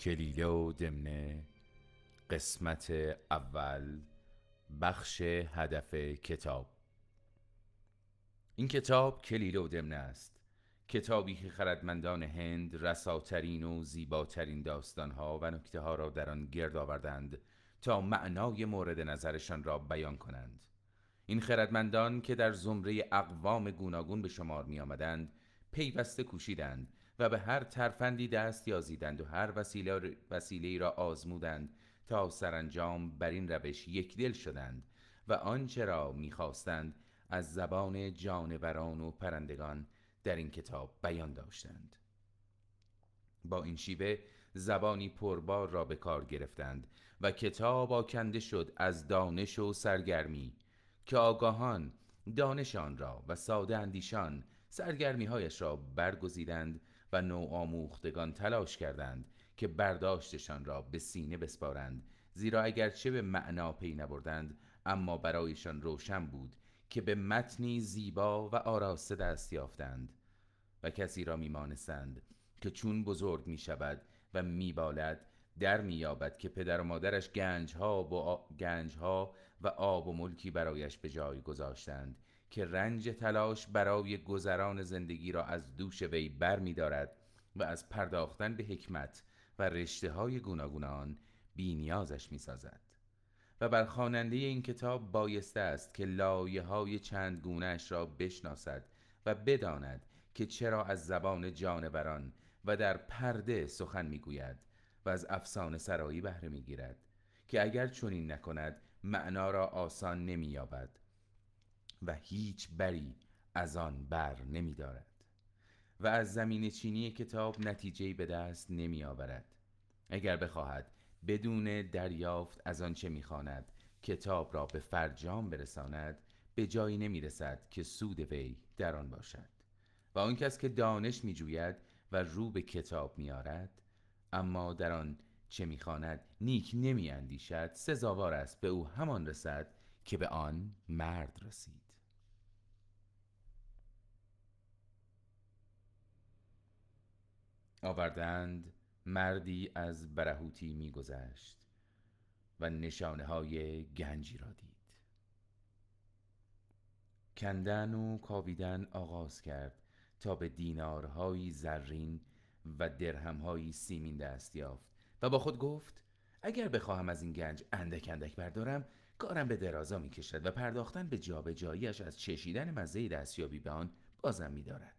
کلیله و دمنه قسمت اول بخش هدف کتاب. این کتاب کلیله و دمنه است. کتابی که خردمندان هند رساترین و زیباترین داستانها و نکته ها را در آن گرد آوردند تا معنای مورد نظرشان را بیان کنند. این خردمندان که در زمره اقوام گوناگون به شمار می آمدند پیوسته کوشیدند و به هر ترفندی دست یازیدند و هر وسیله, وسیله را آزمودند تا سرانجام بر این روش یکدل شدند و آنچه را می‌خواستند از زبان جانوران و پرندگان در این کتاب بیان داشتند. با این شیوه زبانی پربار را به کار گرفتند و کتاب آکنده شد از دانش و سرگرمی که آگاهان دانشان را و ساده اندیشان سرگرمی هایش را برگزیدند و نوآموختگان تلاش کردند که برداشتشان را به سینه بسپارند زیرا اگرچه به معنا پی نبردند اما برایشان روشن بود که به متنی زیبا و آراسته دست یافتند. و کسی را میمانستند که چون بزرگ می شود و میبالد در مییابد که پدر و مادرش گنج ها, و گنج ها و آب و ملکی برایش به جای گذاشتند. که رنج تلاش برای گذران زندگی را از دوش وی بر می دارد و از پرداختن به حکمت و رشته های گوناگون آن بی نیازش می سازد. و بر خواننده این کتاب بایسته است که لایه های چند گونهش را بشناسد و بداند که چرا از زبان جانوران و در پرده سخن می‌گوید و از افسانه سرایی بهره می‌گیرد که اگر چنین نکند معنا را آسان نمییابد و هیچ بری از آن بر نمی دارد. و از زمین چینی کتاب نتیجه به دست نمی آورد. اگر بخواهد بدون دریافت از آنچه می‌خواند کتاب را به فرجام برساند به جایی نمی رسد که سود وی در آن باشد. و آن کس که دانش می جوید و رو به کتاب میآرد اما در آن چه می‌خواند نیک نمی اندیشد سزاوار است به او همان رسد که به آن مرد رسید. آوردند مردی از برهوتی میگذشت و نشانه های گنجی را دید کندن و کاویدن آغاز کرد تا به دینارهایی زرین و درهمهایی سیمین دست یافت و با خود گفت اگر بخواهم از این گنج اندک اندک بردارم کارم به درازا می کشد و پرداختن به جابجاییش از چشیدن مزه دستیابی به آن بازم می دارد.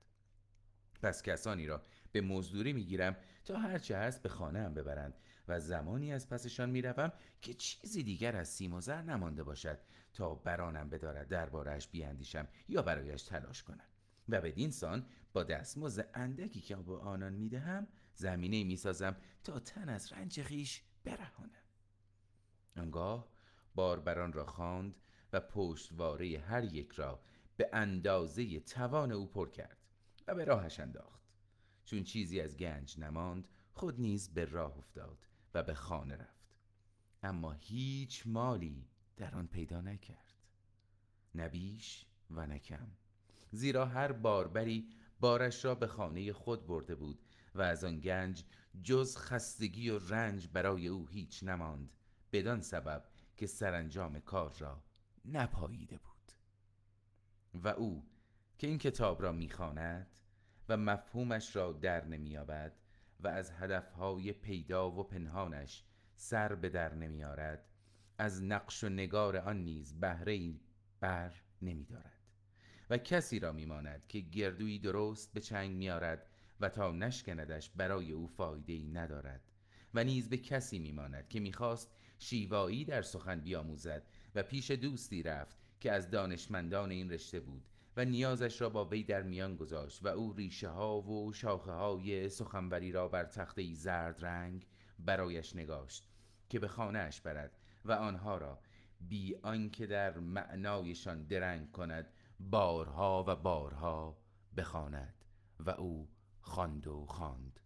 پس کسانی را به مزدوری می‌گیرم تا هرچه هست به خانه هم ببرند و زمانی از پسشان می‌روم که چیزی دیگر از سیم و زر نمانده باشد تا برانم بدارد دربارهش بیاندیشم یا برایش تلاش کنم و بدین سان با دستمزد اندکی که به آنان می‌دهم زمینه می‌سازم تا تن از رنج خیش برهانم آنگاه باربران را خواند و پشتواره هر یک را به اندازه توان او پر کرد و به راهش انداخت. چون چیزی از گنج نماند خود نیز به راه افتاد و به خانه رفت. اما هیچ مالی در آن پیدا نکرد. نبیش و نکم زیرا هر باربری بارش را به خانه خود برده بود و از آن گنج جز خستگی و رنج برای او هیچ نماند بدان سبب که سرانجام کار را نپاییده بود. و او که این کتاب را می‌خواند و مفهومش را در نمییابد و از هدفهای پیدا و پنهانش سر به در نمیارد از نقش و نگار آن نیز بهره بر نمیدارد. و کسی را میماند که گردویی درست به چنگ میارد و تا نشکندش برای او فایده ای ندارد. و نیز به کسی میماند که می‌خواست شیوایی در سخن بیاموزد و پیش دوستی رفت که از دانشمندان این رشته بود و نیازش را با وی در میان گذاشت و او ریشه ها و شاخه های سخنوری را بر تخته زرد رنگ برایش نگاشت که به خانهاش برد و آنها را بی آنکه در معنایشان درنگ کند بارها و بارها بخواند و او خواند و خواند.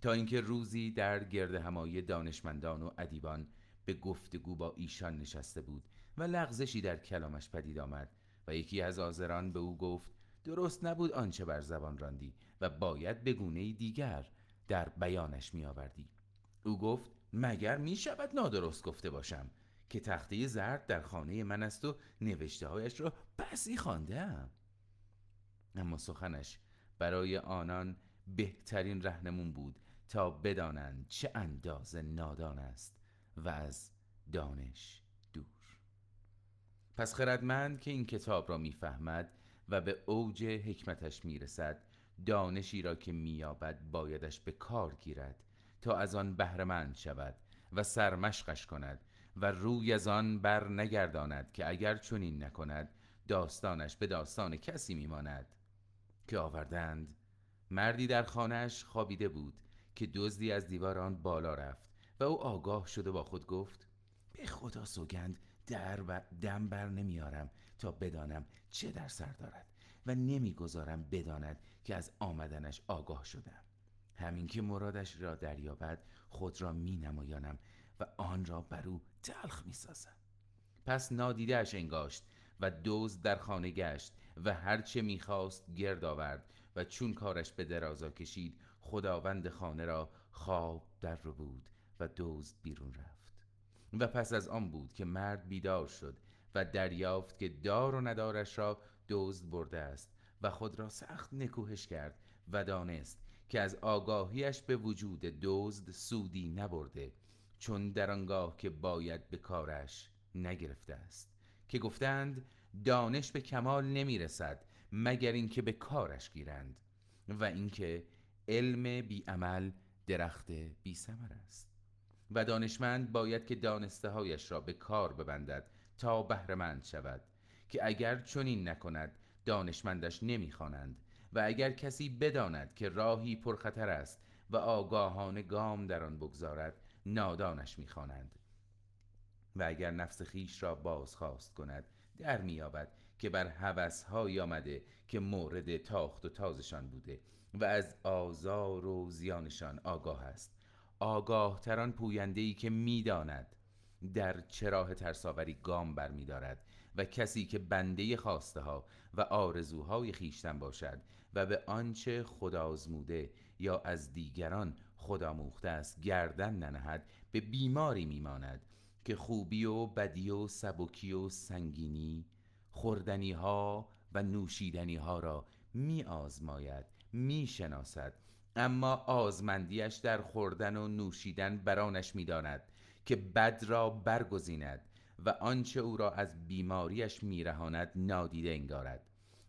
تا اینکه روزی در گرد همایی دانشمندان و ادیبان به گفتگو با ایشان نشسته بود و لغزشی در کلامش پدید آمد و یکی از آزران به او گفت درست نبود آنچه بر زبان راندی و باید به گونه دیگر در بیانش می آوردی او گفت مگر می شود نادرست گفته باشم که تخته زرد در خانه من است و نوشته هایش را بسی خواندم اما سخنش برای آنان بهترین رهنمون بود تا بدانند چه اندازه نادان است و از دانش. پس خردمند که این کتاب را می‌فهمد و به اوج حکمتش می‌رسد دانشی را که مییابد بایدش به کار گیرد تا از آن بهرهمند شود و سرمشقش کند و روی از آن بر نگرداند که اگر چنین نکند داستانش به داستان کسی میماند. که آوردند مردی در خانهش خوابیده بود که دزدی از دیوار آن بالا رفت و او آگاه شده با خود گفت به خدا سوگند در و دم بر نمیارم تا بدانم چه در سر دارد و نمی‌گذارم بداند که از آمدنش آگاه شدم. همین که مرادش را دریابد خود را می نمایانم و آن را بر او تلخ می سازم پس نادیدهش انگاشت و دوز در خانه گشت و هرچه می‌خواست گرد آورد و چون کارش به درازا کشید خداوند خانه را خواب در رو بود و دزد بیرون رفت. و پس از آن بود که مرد بیدار شد و دریافت که دار و ندارش را دزد برده است و خود را سخت نکوهش کرد و دانست که از آگاهیش به وجود دزد سودی نبرده چون در آنگاه که باید به کارش نگرفته است که گفتند دانش به کمال نمی رسد مگر اینکه به کارش گیرند و اینکه علم بی عمل درخت بی سمر است. و دانشمند باید که دانسته هایش را به کار ببندد تا بهرهمند شود که اگر چنین نکند دانشمندش نمی‌خوانند و اگر کسی بداند که راهی پرخطر است و آگاهانه گام در آن بگذارد نادانش می‌خوانند. و اگر نفس خیش را بازخواست کند در میابد که بر هوسهایی آمده که مورد تاخت و تازشان بوده و از آزار و زیانشان آگاه است. آگاه تران پوینده ای که می‌داند در چراه ترساوری گام بر می دارد و کسی که بنده خواسته ها و آرزوهای خیشتن باشد و به آنچه خدازموده یا از دیگران خدا موخته است گردن ننهد به بیماری میماند که خوبی و بدی و سبکی و سنگینی خوردنی ها و نوشیدنی ها را می آزماید می شناسد اما آزمندیش در خوردن و نوشیدن برانش می داند که بد را برگزیند و آنچه او را از بیماریش میرهاند نادیده انگارد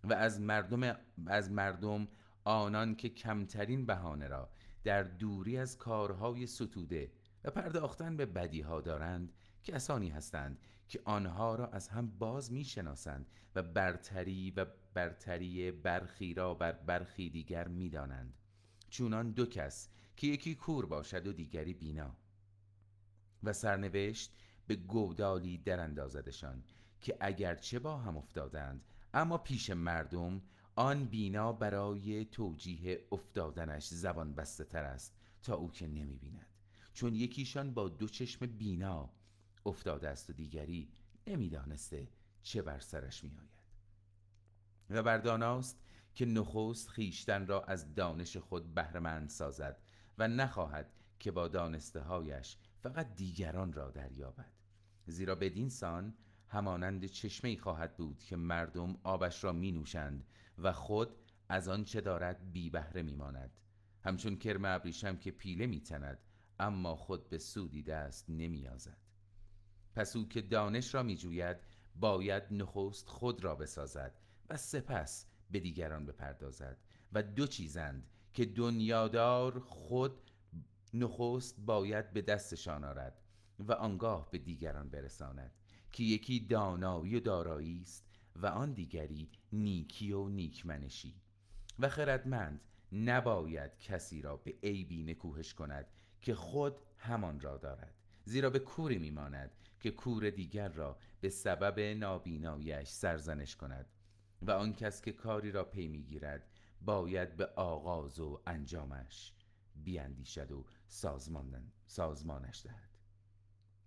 و از مردم از مردم آنان که کمترین بهانه را در دوری از کارهای ستوده و پرداختن به بدیها دارند کسانی هستند که آنها را از هم باز می‌شناسند و برتری و برتری برخی را بر برخی دیگر می‌دانند. چونان دو کس که یکی کور باشد و دیگری بینا. و سرنوشت به گودالی در اندازدشان که اگرچه با هم افتادند اما پیش مردم آن بینا برای توجیه افتادنش زبان بسته تر است تا او که نمی بیند. چون یکیشان با دو چشم بینا افتاده است و دیگری نمی‌دانسته چه بر سرش می آید. و برداناست که نخست خیشتن را از دانش خود بهرمند سازد و نخواهد که با دانسته هایش فقط دیگران را دریابد زیرا بدین سان همانند چشمه خواهد بود که مردم آبش را می نوشند و خود از آن چه دارد بی بهره می ماند همچون کرم ابریشم که پیله می تند اما خود به سودی دست نمی آزد. پس او که دانش را می جوید باید نخست خود را بسازد و سپس به دیگران بپردازد و دو چیزند که دنیادار خود نخست باید به دستشان آرد و آنگاه به دیگران برساند که یکی دانایی و دارایی است و آن دیگری نیکی و نیکمنشی. و خردمند نباید کسی را به عیبی نکوهش کند که خود همان را دارد زیرا به کوری میماند که کور دیگر را به سبب نابینایش سرزنش کند. و آن کس که کاری را پی می‌گیرد باید به آغاز و انجامش بیاندیشد و سازمان سازمانش دهد.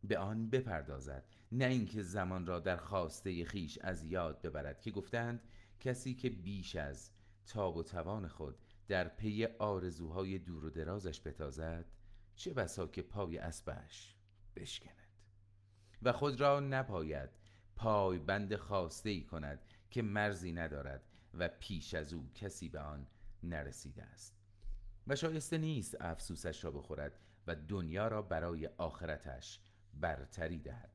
به آن بپردازد نه اینکه زمان را در خواسته خیش از یاد ببرد که گفتند کسی که بیش از تاب و توان خود در پی آرزوهای دور و درازش بتازد چه بسا که پای اسبش بشکند. و خود را نپاید پای بند خواسته ای کند که مرزی ندارد و پیش از او کسی به آن نرسیده است. و شایسته نیست افسوسش را بخورد و دنیا را برای آخرتش برتری دهد.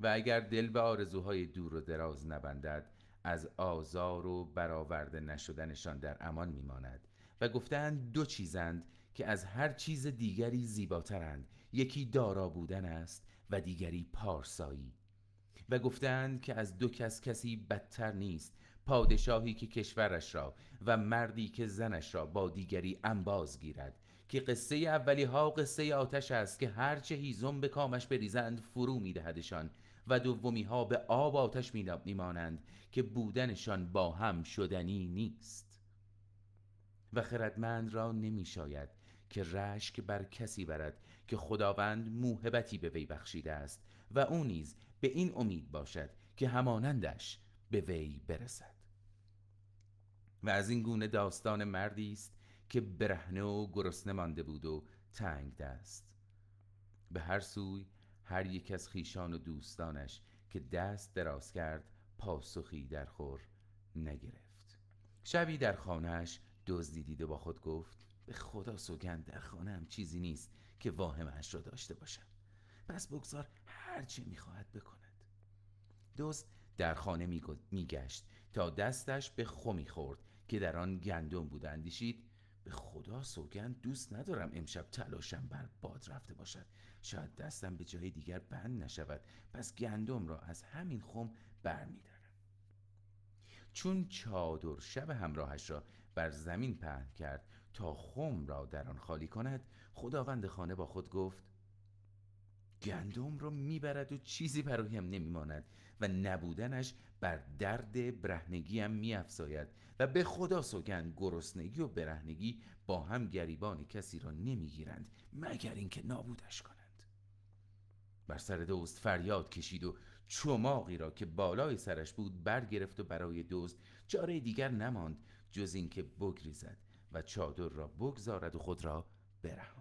و اگر دل به آرزوهای دور و دراز نبندد از آزار و برآورده نشدنشان در امان میماند و گفتند دو چیزند که از هر چیز دیگری زیباترند. یکی دارا بودن است و دیگری پارسایی. و گفتند که از دو کس کسی بدتر نیست پادشاهی که کشورش را و مردی که زنش را با دیگری انباز گیرد که قصه اولی ها قصه آتش است که هرچه هیزم به کامش بریزند فرو میدهدشان و دومی ها به آب آتش میمانند که بودنشان با هم شدنی نیست. و خردمند را نمی شاید که رشک بر کسی برد که خداوند موهبتی به وی بخشیده است و او نیز به این امید باشد که همانندش به وی برسد. و از این گونه داستان مردی است که برهنه و گرسنه مانده بود و تنگ دست. به هر سوی هر یک از خیشان و دوستانش که دست دراز کرد پاسخی در خور نگرفت. شبی در خانهش دزدی دیده با خود گفت به خدا سوگند در خانه هم چیزی نیست که واهمش را داشته باشم. پس بگذار هر چه می‌خواهد بکند. دزد در خانه میگشت تا دستش به خو می‌خورد که در آن گندم بود. اندیشید به خدا سوگند دوست ندارم امشب تلاشم بر باد رفته باشد. شاید دستم به جای دیگر بند نشود. پس گندم را از همین خم برمیدارم. چون چادر شب همراهش را بر زمین پهن کرد تا خم را در آن خالی کند خداوند خانه با خود گفت گندم را می‌برد و چیزی برایم نمیماند و نبودنش بر درد برهنگیم میافزاید و به خدا سوگند گرسنگی و برهنگی با هم گریبان کسی را نمی‌گیرند مگر اینکه نابودش کنند. بر سر دوست فریاد کشید و چماقی را که بالای سرش بود برگرفت و برای دوست چاره دیگر نماند جز اینکه بگریزد و چادر را بگذارد و خود را برهاند.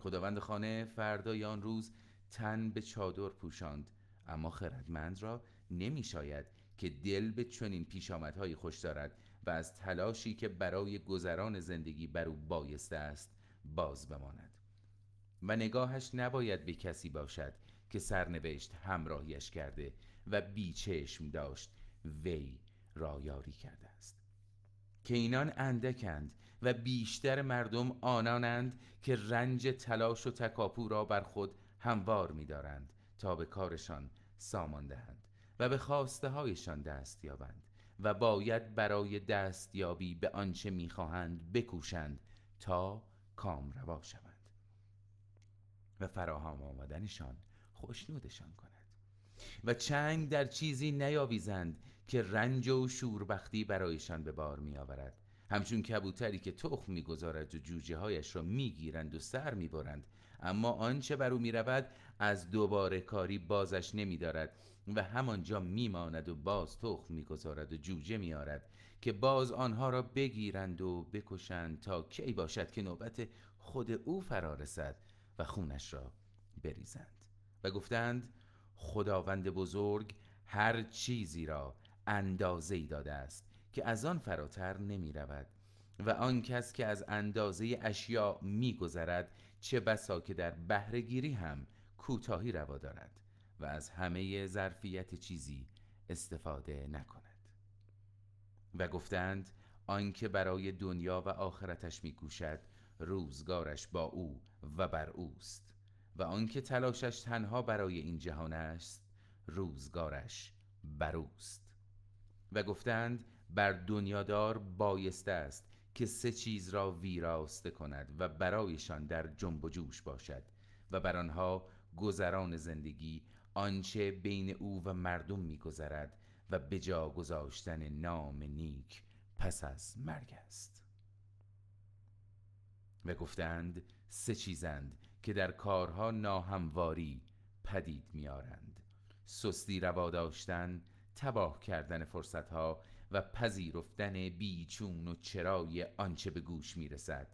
خداوند خانه فردای آن روز تن به چادر پوشاند. اما خردمند را نمی شاید که دل به چنین پیشامدهایی خوش دارد و از تلاشی که برای گذران زندگی بر او بایسته است باز بماند. و نگاهش نباید به کسی باشد که سرنوشت همراهیش کرده و بیچشم داشت وی را یاری کرده است. که اینان اندکند و بیشتر مردم آنانند که رنج تلاش و تکاپو را بر خود هموار می‌دارند تا به کارشان سامان دهند و به خواسته هایشان دست یابند و باید برای دستیابی به آنچه می‌خواهند بکوشند تا کام روا شوند و فراهم آمدنشان خوشنودشان کند و چنگ در چیزی نیاویزند که رنج و شوربختی برایشان به بار می آورد همچون کبوتری که تخم می‌گذارد و جوجه هایش را می‌گیرند و سر می‌برند. اما آنچه بر او می‌رود از دوباره کاری بازش نمیدارد و همانجا میماند و باز تخم می‌گذارد و جوجه میارد که باز آنها را بگیرند و بکشند تا کی باشد که نوبت خود او فرا رسد و خونش را بریزند. و گفتند خداوند بزرگ هر چیزی را اندازه ای داده است. که از آن فراتر نمی رود و آن کس که از اندازه اشیاء می گذرد چه بسا که در بهرهگیری هم کوتاهی روا دارد و از همه ظرفیت چیزی استفاده نکند. و گفتند آنکه برای دنیا و آخرتش میکوشد روزگارش با او و بر اوست و آنکه تلاشش تنها برای این جهان است روزگارش بر اوست. و گفتند بر دنیادار بایسته است که سه چیز را ویراسته کند و برایشان در جنب و جوش باشد و بر آنها گذران زندگی آنچه بین او و مردم میگذرد و به جا گذاشتن نام نیک پس از مرگ است. و گفتند سه چیزند که در کارها ناهمواری پدید میارند سستی روا داشتن تباه کردن فرصتها و پذیرفتن بیچون و چرای آنچه به گوش می‌رسد.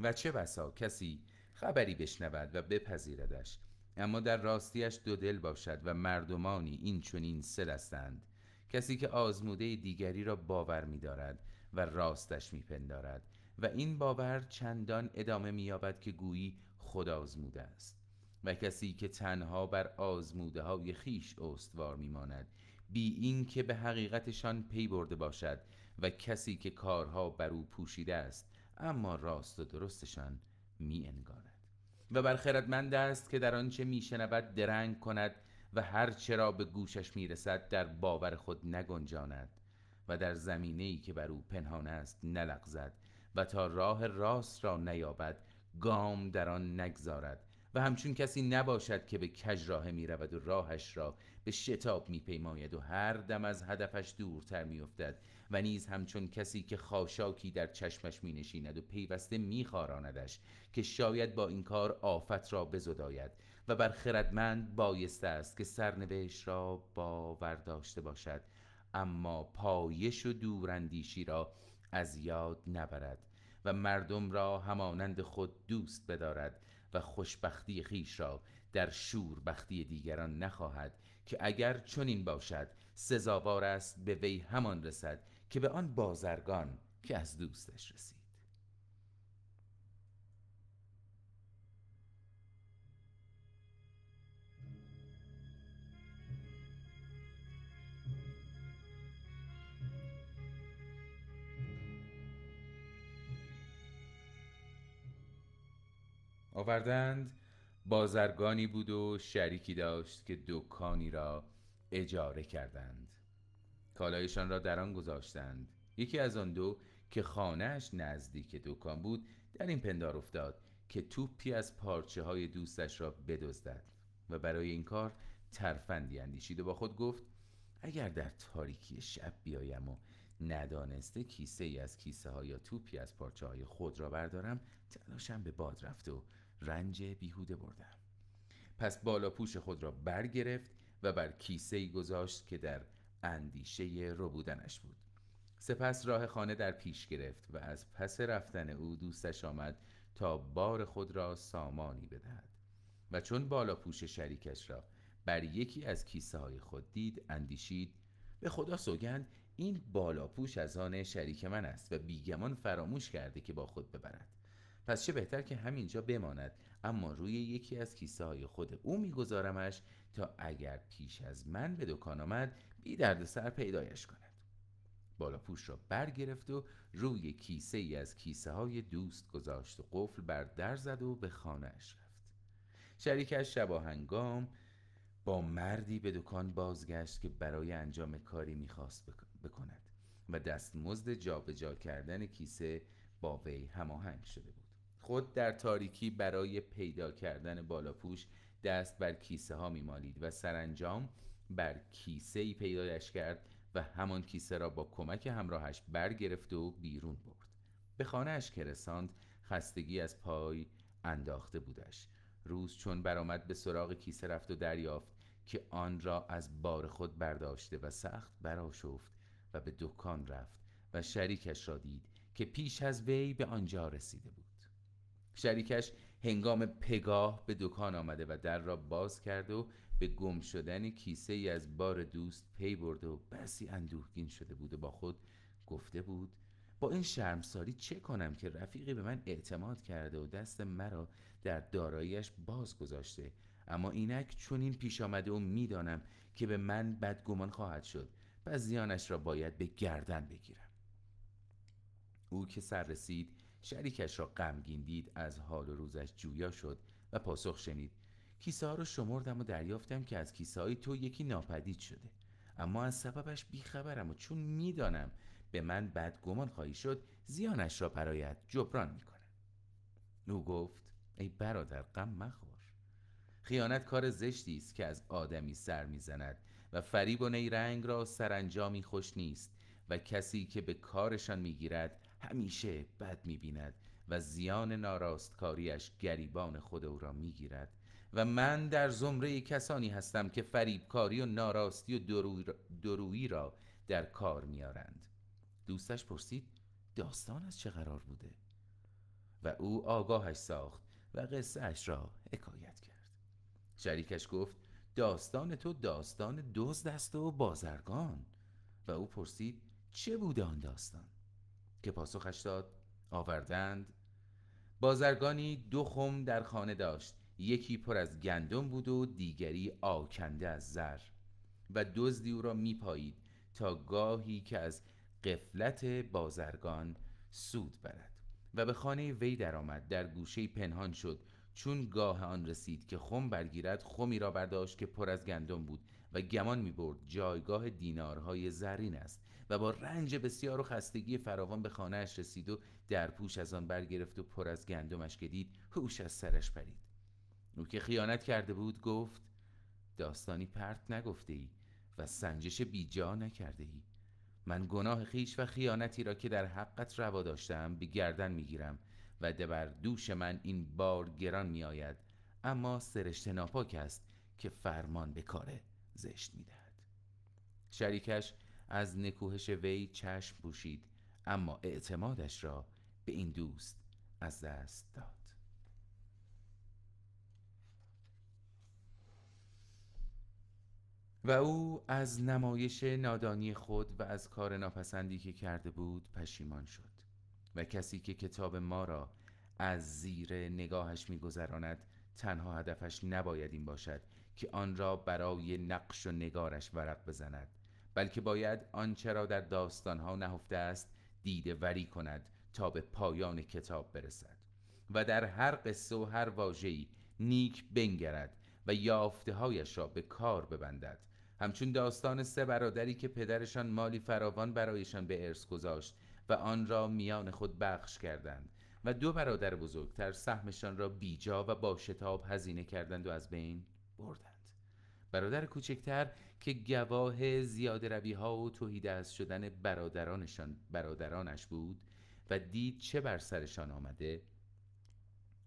و چه بسا کسی خبری بشنود و بپذیردش اما در راستیش دو دل باشد و مردمانی این چنین سه دستند. کسی که آزموده دیگری را باور می‌دارد و راستش میپندارد و این باور چندان ادامه می‌یابد که گویی خود آزموده است. و کسی که تنها بر آزموده های خیش استوار میماند بی این که به حقیقتشان پی برده باشد و کسی که کارها بر او پوشیده است اما راست و درستشان می انگارد. و بر خردمند است که در آنچه میشنود درنگ کند و هر چرا به گوشش می‌رسد در باور خود نگنجاند و در زمینه ای که بر او پنهان است نلغزد و تا راه راست را نیابد گام در آن نگذارد و همچون کسی نباشد که به کج راه می رود و راهش را به شتاب می پیماید و هر دم از هدفش دورتر می افتد و نیز همچون کسی که خاشاکی در چشمش می نشیند و پیوسته می خاراندش که شاید با این کار آفت را بزداید و بر خردمند بایسته است که سرنوشت را باور داشته باشد. اما پایش و دوراندیشی را از یاد نبرد و مردم را همانند خود دوست بدارد و خوشبختی خیش را در شوربختی دیگران نخواهد که اگر چنین باشد سزاوار است به وی همان رسد که به آن بازرگان که از دوستش رسید. آوردند بازرگانی بود و شریکی داشت که دکانی را اجاره کردند. کالایشان را در آن گذاشتند. یکی از آن دو که خانهش نزدیک دکان بود در این پندار افتاد که توپی از پارچه های دوستش را بدزدد و برای این کار ترفندی اندیشید و با خود گفت اگر در تاریکی شب بیایم و ندانسته کیسه ای از کیسه ها یا توپی از پارچه های خود را بردارم تلاشم به باد رفت و رنج بیهوده بردم. پس بالا پوش خود را برگرفت و بر کیسه گذاشت که در اندیشه رو بودنش بود. سپس راه خانه در پیش گرفت و از پس رفتن او دوستش آمد تا بار خود را سامانی بدهد. و چون بالا پوش شریکش را بر یکی از کیسه های خود دید اندیشید به خدا سوگند این بالا پوش از آن شریک من است و بیگمان فراموش کرده که با خود ببرد. پس چه بهتر که همینجا بماند. اما روی یکی از کیسه های خود او میگذارمش تا اگر پیش از من به دکان آمد بی درد سر پیدایش کند. بالا پوش را برگرفت و روی کیسه ای از کیسه های دوست گذاشت و قفل بر در زد و به خانهاش رفت. شریکش شباهنگام با مردی به دکان بازگشت که برای انجام کاری می‌خواست بکند و دستمزد جابجا کردن کیسه با وی هماهنگ شده بود. خود در تاریکی برای پیدا کردن بالاپوش دست بر کیسه ها میمالید و سرانجام بر کیسه ای پیدایش کرد و همان کیسه را با کمک همراهش برگرفت و بیرون برد. به خانهاش که رساند خستگی از پای انداخته بودش. روز چون برآمد به سراغ کیسه رفت و دریافت که آن را از بار خود برداشته و سخت براشفت و به دکان رفت و شریکش را دید که پیش از وی به آنجا رسیده بود. شریکش هنگام پگاه به دکان آمده و در را باز کرد و به گم شدن کیسه ای از بار دوست پی برده و بسی اندوهگین شده بود و با خود گفته بود با این شرمساری چه کنم که رفیقی به من اعتماد کرده و دست مرا در داراییش باز گذاشته؟ اما اینک چون این پیش آمده و می‌دانم که به من بدگمان خواهد شد. پس زیانش را باید به گردن بگیرم. او که سر رسید شریکش را غمگین دید از حال و روزش جویا شد و پاسخ شنید. کیسه ها رو شمردم و دریافتم که از کیسه های تو یکی ناپدید شده. اما از سببش بیخبرم و چون می‌دانم به من بدگمان خواهی شد زیانش را برایت جبران می‌کنم. او گفت ای برادر غم مخور. خیانت کار زشتی است که از آدمی سر می‌زند و فریب و نیرنگ را سرانجامی خوش نیست و کسی که به کارشان می‌گیرد همیشه بد می‌بیند و زیان ناراستکاریش گریبان خود او را می‌گیرد. و من در زمره کسانی هستم که فریبکاری و ناراستی و درویی را در کار میارند دوستش پرسید داستان از چه قرار بوده؟ و او آگاهش ساخت و قصه اش را حکایت کرد. شریکش گفت داستان تو داستان دزد است و بازرگان. و او پرسید چه بوده آن داستان؟ که پاسخش داد آوردند. بازرگانی دو خم در خانه داشت. یکی پر از گندم بود و دیگری آکنده از زر. و دزدی او را میپایید تا گاهی که از قفلت بازرگان سود برد. و به خانه وی درآمد. در گوشه پنهان شد. چون گاه آن رسید که خم برگیرد خمی را برداشت که پر از گندم بود و گمان می برد جایگاه دینارهای زرین است و با رنج بسیار و خستگی فراوان به خانهاش رسید و در پوش از آن برگرفت و پر از گندمش که دید هوش از سرش پرید. او که خیانت کرده بود گفت داستانی پرت نگفته ای و سنجش بیجا نکرده ای من گناه خیش و خیانتی را که در حقت روا داشتم به گردن می‌گیرم و بر دوش من این بار گران می آید اما سرشت ناپاک است که فرمان به کار زشت می دهد. شریکش از نکوهش وی چشم پوشید اما اعتمادش را به این دوست از دست داد و او از نمایش نادانی خود و از کار ناپسندی که کرده بود پشیمان شد و کسی که کتاب ما را از زیر نگاهش میگذراند تنها هدفش نباید این باشد که آن را برای نقش و نگارش ورق بزند بلکه باید آنچه را در داستانها نهفته است دیده وری کند تا به پایان کتاب برسد و در هر قصه و هر واژه‌ای نیک بنگرد و یافته هایش را به کار ببندد. همچون داستان سه برادری که پدرشان مالی فراوان برایشان به ارث گذاشت و آن را میان خود بخش کردند و دو برادر بزرگتر سهمشان را بیجا و با شتاب هزینه کردند و از بین بردند. برادر کوچکتر که گواه زیاد روی ها و توهیده از شدن برادرانشان برادرانش بود و دید چه بر سرشان آمده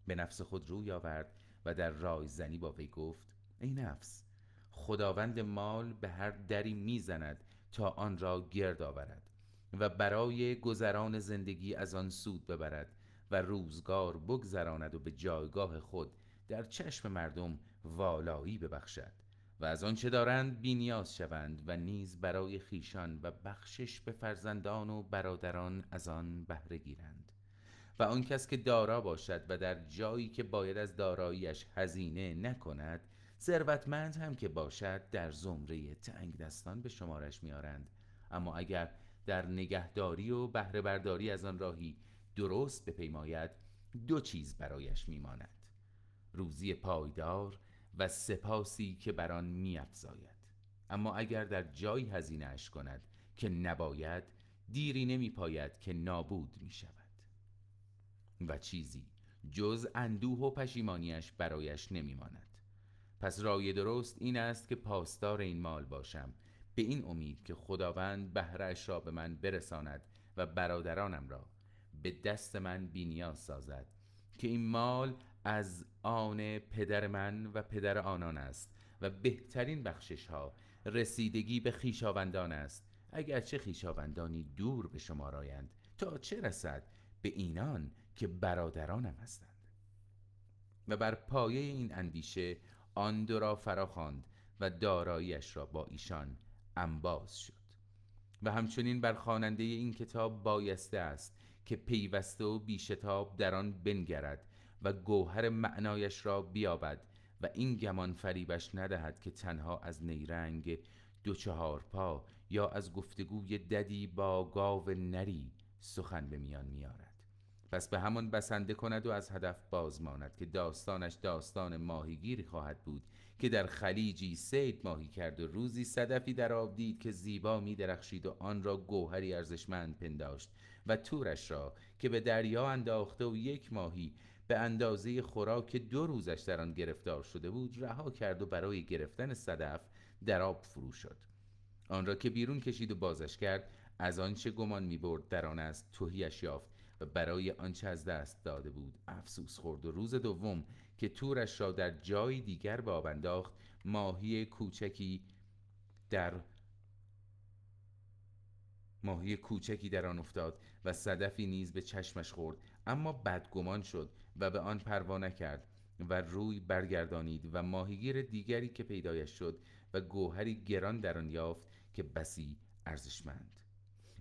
به نفس خود روی آورد و در رای زنی با وی گفت ای نفس خداوند مال به هر دری می‌زند تا آن را گرد آورد. و برای گذران زندگی از آن سود ببرد و روزگار بگذراند و به جایگاه خود در چشم مردم والایی ببخشد و از آنچه دارند بینیاز شوند و نیز برای خیشان و بخشش به فرزندان و برادران از آن بهره گیرند. و آن کس که دارا باشد و در جایی که باید از داراییش هزینه نکند ثروتمند هم که باشد در زمره تنگ دستان به شمارش میارند اما اگر در نگهداری و بهره برداری از آن راهی درست بپیماید دو چیز برایش میماند روزی پایدار و سپاسی که بر آن میافزاید. اما اگر در جایی هزینه اش کند که نباید دیری نمی پاید که نابود می شود و چیزی جز اندوه و پشیمانیش برایش نمی ماند پس رای درست این است که پاسدار این مال باشم به این امید که خداوند بهرش را به من برساند و برادرانم را به دست من بینیاز سازد که این مال از آن پدر من و پدر آنان است و بهترین بخشش ها رسیدگی به خیشاوندان است. اگرچه خیشاوندانی دور به شما رایند تا چه رسد به اینان که برادرانم هستند؟ و بر پایه این اندیشه آن دو را فراخواند و داراییش را با ایشان انباز شد. و همچنین بر خواننده این کتاب بایسته است که پیوسته و بیشتاب در آن بنگرد و گوهر معنایش را بیابد و این گمان فریبش ندهد که تنها از نیرنگ دو چهار پا یا از گفتگوی ددی با گاو نری سخن به میان میارد. پس به همان بسنده کند و از هدف باز ماند که داستانش داستان ماهیگیری خواهد بود که در خلیجی سید ماهی کرد و روزی صدفی در آب دید که زیبا می درخشید و آن را گوهری ارزشمند پنداشت و تورش را که به دریا انداخته و یک ماهی به اندازه خوراک دو روزش در آن گرفتار شده بود رها کرد و برای گرفتن صدف در آب فرو شد. آن را که بیرون کشید و بازش کرد از آنچه گمان می برد در آن است توهیش یافت و برای آنچه از دست داده بود افسوس خورد و روز دوم که تورش را در جای دیگر به آب انداخت. ماهی کوچکی در ماهی کوچکی در آن افتاد و صدفی نیز به چشمش خورد. اما بدگمان شد و به آن پروا نکرد و روی برگردانید و ماهیگیر دیگری که پیدایش شد و گوهری گران در آن یافت که بسی ارزشمند.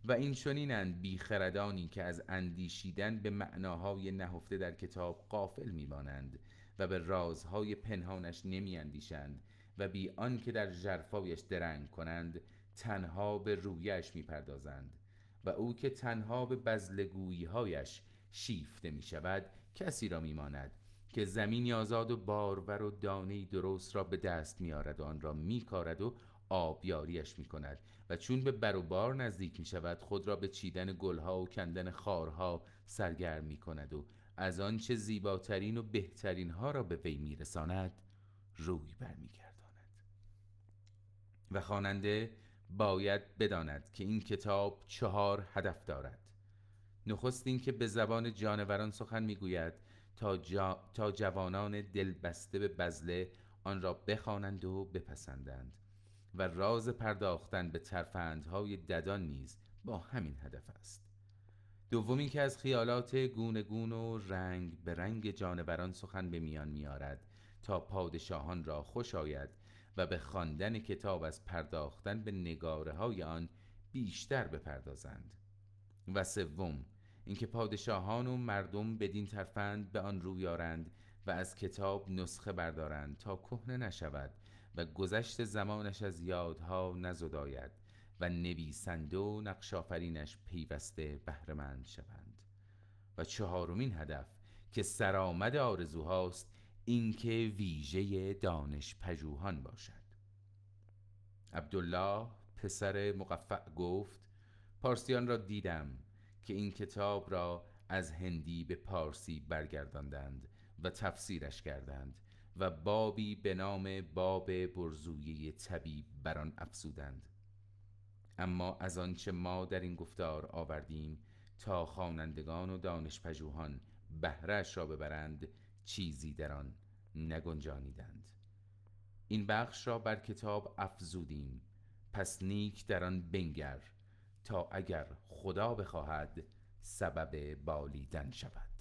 و این چنینند بیخردانی که از اندیشیدن به معناهای نهفته در کتاب قافل میمانند. و به رازهای پنهانش نمیاندیشند و بی آنکه در ژرفایش درنگ کنند تنها به رویش می‌پردازند و او که تنها به بزلگوییهایش شیفته می شود کسی را میماند که زمینی آزاد و بارور و دانه درست را به دست میارد و آن را میکارد و آبیاریش می کند و چون به بر و بار نزدیک می شود خود را به چیدن گلها و کندن خارها سرگرم می کند و از آنچه زیباترین و بهترین ها را به وی می رساند روی برمیگرداند. و خواننده باید بداند که این کتاب چهار هدف دارد. نخست این که به زبان جانوران سخن می‌گوید تا, جا... تا جوانان دلبسته به بزله آن را بخوانند و بپسندند و راز پرداختن به ترفندهای ددان نیز با همین هدف است. دومی که از خیالات گونه گون و رنگ به رنگ جانوران سخن به میان میارد تا پادشاهان را خوش آید و به خواندن کتاب از پرداختن به نگاره های آن بیشتر بپردازند. و سوم اینکه پادشاهان و مردم بدین ترفند به آن رویارند و از کتاب نسخه بردارند تا کهنه نشود و گذشت زمانش از یادها نزداید. و نویسنده و نقشافرینش پیوسته بهرهمند شوند. و چهارمین هدف که سرآمد آرزوهاست اینکه ویژه دانش پژوهان باشد. عبدالله پسر مقفع گفت پارسیان را دیدم که این کتاب را از هندی به پارسی برگرداندند و تفسیرش کردند و بابی به نام باب برزویه طبیب بر آن افزودند. اما از آنچه ما در این گفتار آوردیم تا خوانندگان و دانش پژوهان بهرهش را ببرند چیزی در آن نگنجانیدند. این بخش را بر کتاب افزودیم. پس نیک در آن بنگر تا اگر خدا بخواهد سبب بالیدن شود.